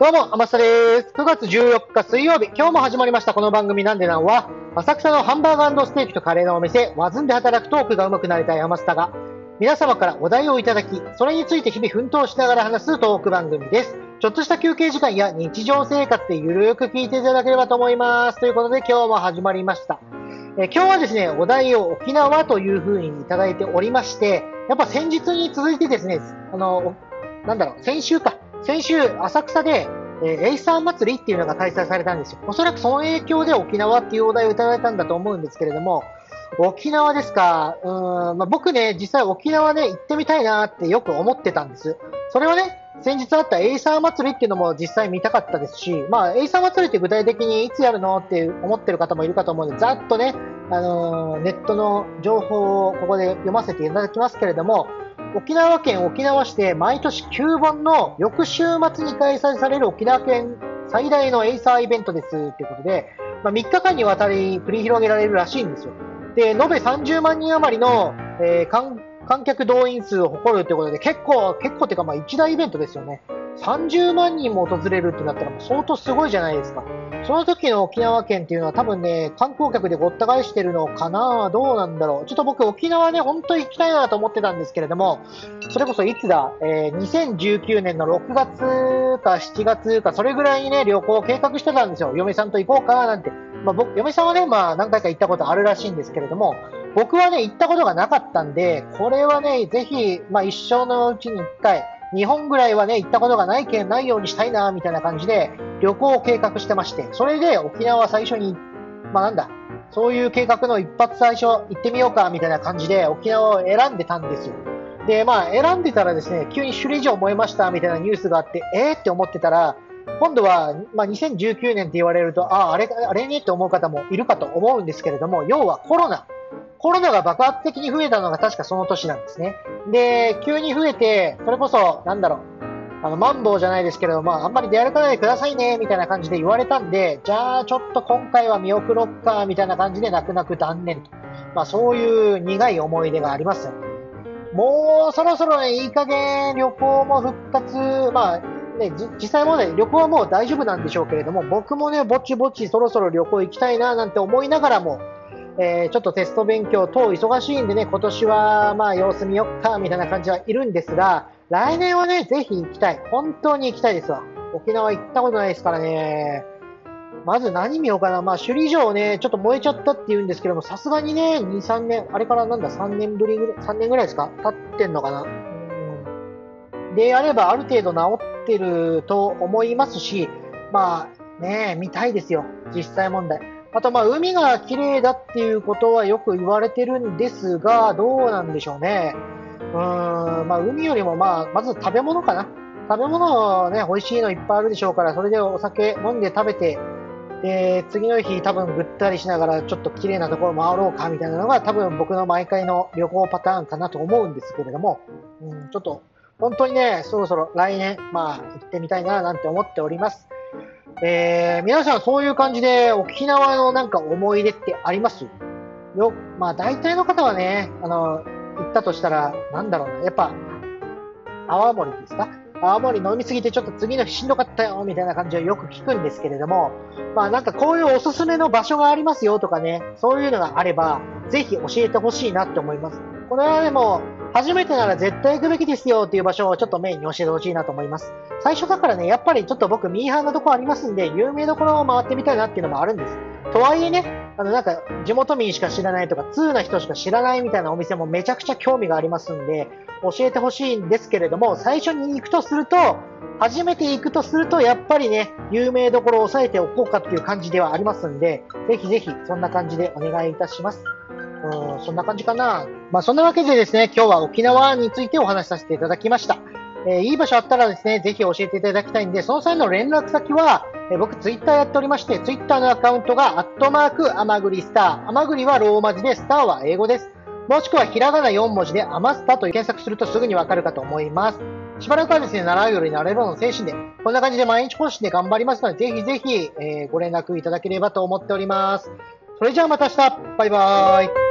どうも、天下です。9月14日水曜日、今日も始まりましたこの番組なんでなんは、浅草のハンバーガーステーキとカレーのお店、ワズンで働くトークが上手くなりたい天下が、皆様からお題をいただき、それについて日々奮闘しながら話すトーク番組です。ちょっとした休憩時間や日常生活でゆるく聞いていただければと思います。ということで今日も始まりました。え今日はですね、お題を沖縄という風にいただいておりまして、やっぱ先日に続いてですね、あの、なんだろう、先週か、先週、浅草で、えー、エイサー祭りっていうのが開催されたんですよ。おそらくその影響で沖縄っていうお題をいただいたんだと思うんですけれども、沖縄ですか、うん、まあ、僕ね、実際沖縄ね、行ってみたいなってよく思ってたんです。それはね、先日あったエイサー祭りっていうのも実際見たかったですし、まあ、エイサー祭りって具体的にいつやるのって思ってる方もいるかと思うので、ざっとね、あのー、ネットの情報をここで読ませていただきますけれども、沖縄県沖縄市で毎年9本の翌週末に開催される沖縄県最大のエイサーイベントですということで、まあ、3日間にわたり繰り広げられるらしいんですよ。で、延べ30万人余りの、えー、観客動員数を誇るということで、結構、結構っていうかまあ一大イベントですよね。30万人も訪れるってなったら相当すごいじゃないですか。その時の沖縄県っていうのは多分ね、観光客でごった返してるのかな？どうなんだろう？ちょっと僕沖縄ね、本当に行きたいなと思ってたんですけれども、それこそいつだ、えー、2019年の6月か7月か、それぐらいにね、旅行を計画してたんですよ。嫁さんと行こうかなんて。まあ僕、嫁さんはね、まあ何回か行ったことあるらしいんですけれども、僕はね、行ったことがなかったんで、これはね、ぜひ、まあ一生のうちに1回、日本ぐらいはね、行ったことがないけん、ないようにしたいな、みたいな感じで、旅行を計画してまして、それで沖縄は最初に、まあなんだ、そういう計画の一発最初行ってみようか、みたいな感じで沖縄を選んでたんですよ。で、まあ選んでたらですね、急に首里城燃えました、みたいなニュースがあって、えーって思ってたら、今度は、まあ、2019年って言われると、ああ、あれ、あれねって思う方もいるかと思うんですけれども、要はコロナ。コロナが爆発的に増えたのが確かその年なんですね。で、急に増えて、それこそ、なんだろう、あの、マンボウじゃないですけれども、まあ、あんまり出歩かないでくださいね、みたいな感じで言われたんで、じゃあ、ちょっと今回は見送ろっか、みたいな感じで泣く泣く断念と。まあ、そういう苦い思い出があります。もう、そろそろね、いい加減旅行も復活、まあ、ね、実際もね、旅行はもう大丈夫なんでしょうけれども、僕もね、ぼちぼちそろそろ旅行行きたいな、なんて思いながらも、えー、ちょっとテスト勉強等忙しいんでね、今年はまあ様子見よっか、みたいな感じはいるんですが、来年はね、ぜひ行きたい。本当に行きたいですわ。沖縄行ったことないですからね。まず何見ようかな。まあ、首里城ね、ちょっと燃えちゃったって言うんですけども、さすがにね、2、3年、あれからなんだ、3年ぶりぐらい、3年ぐらいですか？経ってんのかな？うん。であれば、ある程度治ってると思いますし、まあ、ね、見たいですよ。実際問題。あと、まあ、海が綺麗だっていうことはよく言われてるんですが、どうなんでしょうね。うーん、まあ、海よりも、まあ、まず食べ物かな。食べ物ね、美味しいのいっぱいあるでしょうから、それでお酒飲んで食べて、で、次の日多分ぐったりしながらちょっと綺麗なところ回ろうかみたいなのが多分僕の毎回の旅行パターンかなと思うんですけれども、うん、ちょっと本当にね、そろそろ来年、まあ行ってみたいななんて思っております。えー、皆さんそういう感じで沖縄のなんか思い出ってあります？よ、まあ大体の方はね、あの、行ったとしたら、なんだろうな、やっぱ、泡盛ですか？泡盛飲みすぎてちょっと次の日しんどかったよ、みたいな感じはよく聞くんですけれども、まあなんかこういうおすすめの場所がありますよとかね、そういうのがあれば、ぜひ教えてほしいなって思います。これはでも、初めてなら絶対行くべきですよっていう場所をちょっとメインに教えてほしいなと思います。最初だからね、やっぱりちょっと僕ミーハーなとこありますんで、有名どころを回ってみたいなっていうのもあるんです。とはいえね、あのなんか地元民しか知らないとか、通な人しか知らないみたいなお店もめちゃくちゃ興味がありますんで、教えてほしいんですけれども、最初に行くとすると、初めて行くとすると、やっぱりね、有名どころを押さえておこうかっていう感じではありますんで、ぜひぜひそんな感じでお願いいたします。うん、そんな感じかな。まあ、そんなわけでですね、今日は沖縄についてお話しさせていただきました。えー、いい場所あったらですね、ぜひ教えていただきたいんで、その際の連絡先は、えー、僕ツイッターやっておりまして、ツイッターのアカウントが、アットマーク、アマグリスター。アマグリはローマ字で、スターは英語です。もしくはひらがな4文字で、アマスタと検索するとすぐにわかるかと思います。しばらくはですね、習うより慣れるの精神で、こんな感じで毎日更新で頑張りますので、ぜひぜひ、えー、ご連絡いただければと思っております。それじゃあまた明日バイバーイ